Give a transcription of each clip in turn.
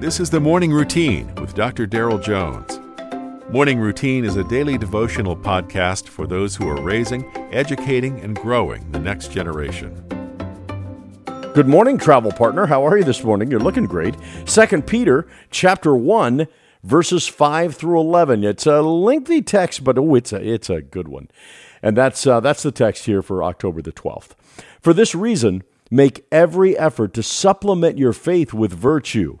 This is the Morning Routine with Dr. Daryl Jones. Morning Routine is a daily devotional podcast for those who are raising, educating, and growing the next generation. Good morning, travel partner. How are you this morning? You're looking great. Second Peter chapter 1 verses 5 through 11. It's a lengthy text, but oh, it's a it's a good one. And that's uh, that's the text here for October the 12th. For this reason, make every effort to supplement your faith with virtue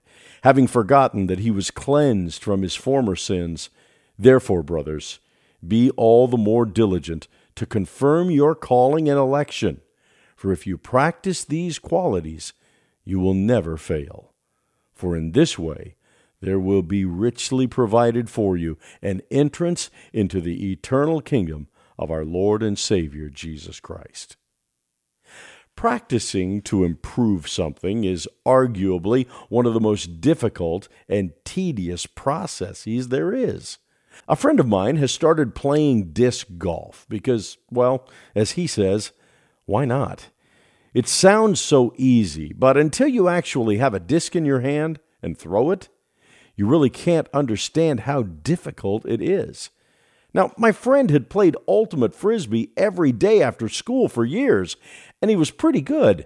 having forgotten that he was cleansed from his former sins. Therefore, brothers, be all the more diligent to confirm your calling and election. For if you practice these qualities, you will never fail. For in this way, there will be richly provided for you an entrance into the eternal kingdom of our Lord and Savior Jesus Christ. Practicing to improve something is arguably one of the most difficult and tedious processes there is. A friend of mine has started playing disc golf because, well, as he says, why not? It sounds so easy, but until you actually have a disc in your hand and throw it, you really can't understand how difficult it is. Now, my friend had played ultimate frisbee every day after school for years, and he was pretty good.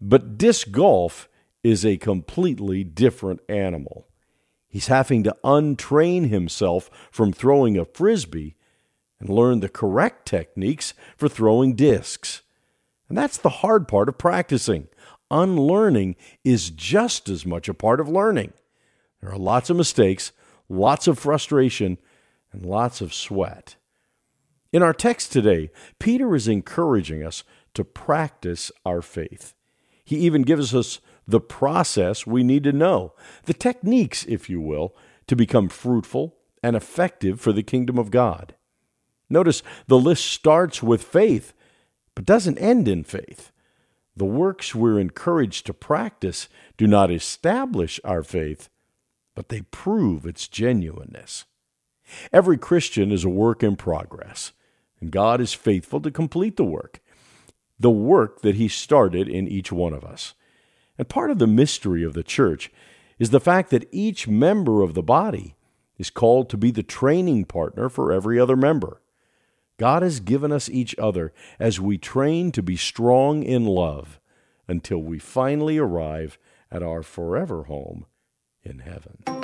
But disc golf is a completely different animal. He's having to untrain himself from throwing a frisbee and learn the correct techniques for throwing discs. And that's the hard part of practicing. Unlearning is just as much a part of learning. There are lots of mistakes, lots of frustration, and lots of sweat. In our text today, Peter is encouraging us to practice our faith. He even gives us the process we need to know, the techniques, if you will, to become fruitful and effective for the kingdom of God. Notice the list starts with faith, but doesn't end in faith. The works we're encouraged to practice do not establish our faith, but they prove its genuineness. Every Christian is a work in progress, God is faithful to complete the work, the work that He started in each one of us. And part of the mystery of the church is the fact that each member of the body is called to be the training partner for every other member. God has given us each other as we train to be strong in love until we finally arrive at our forever home in heaven.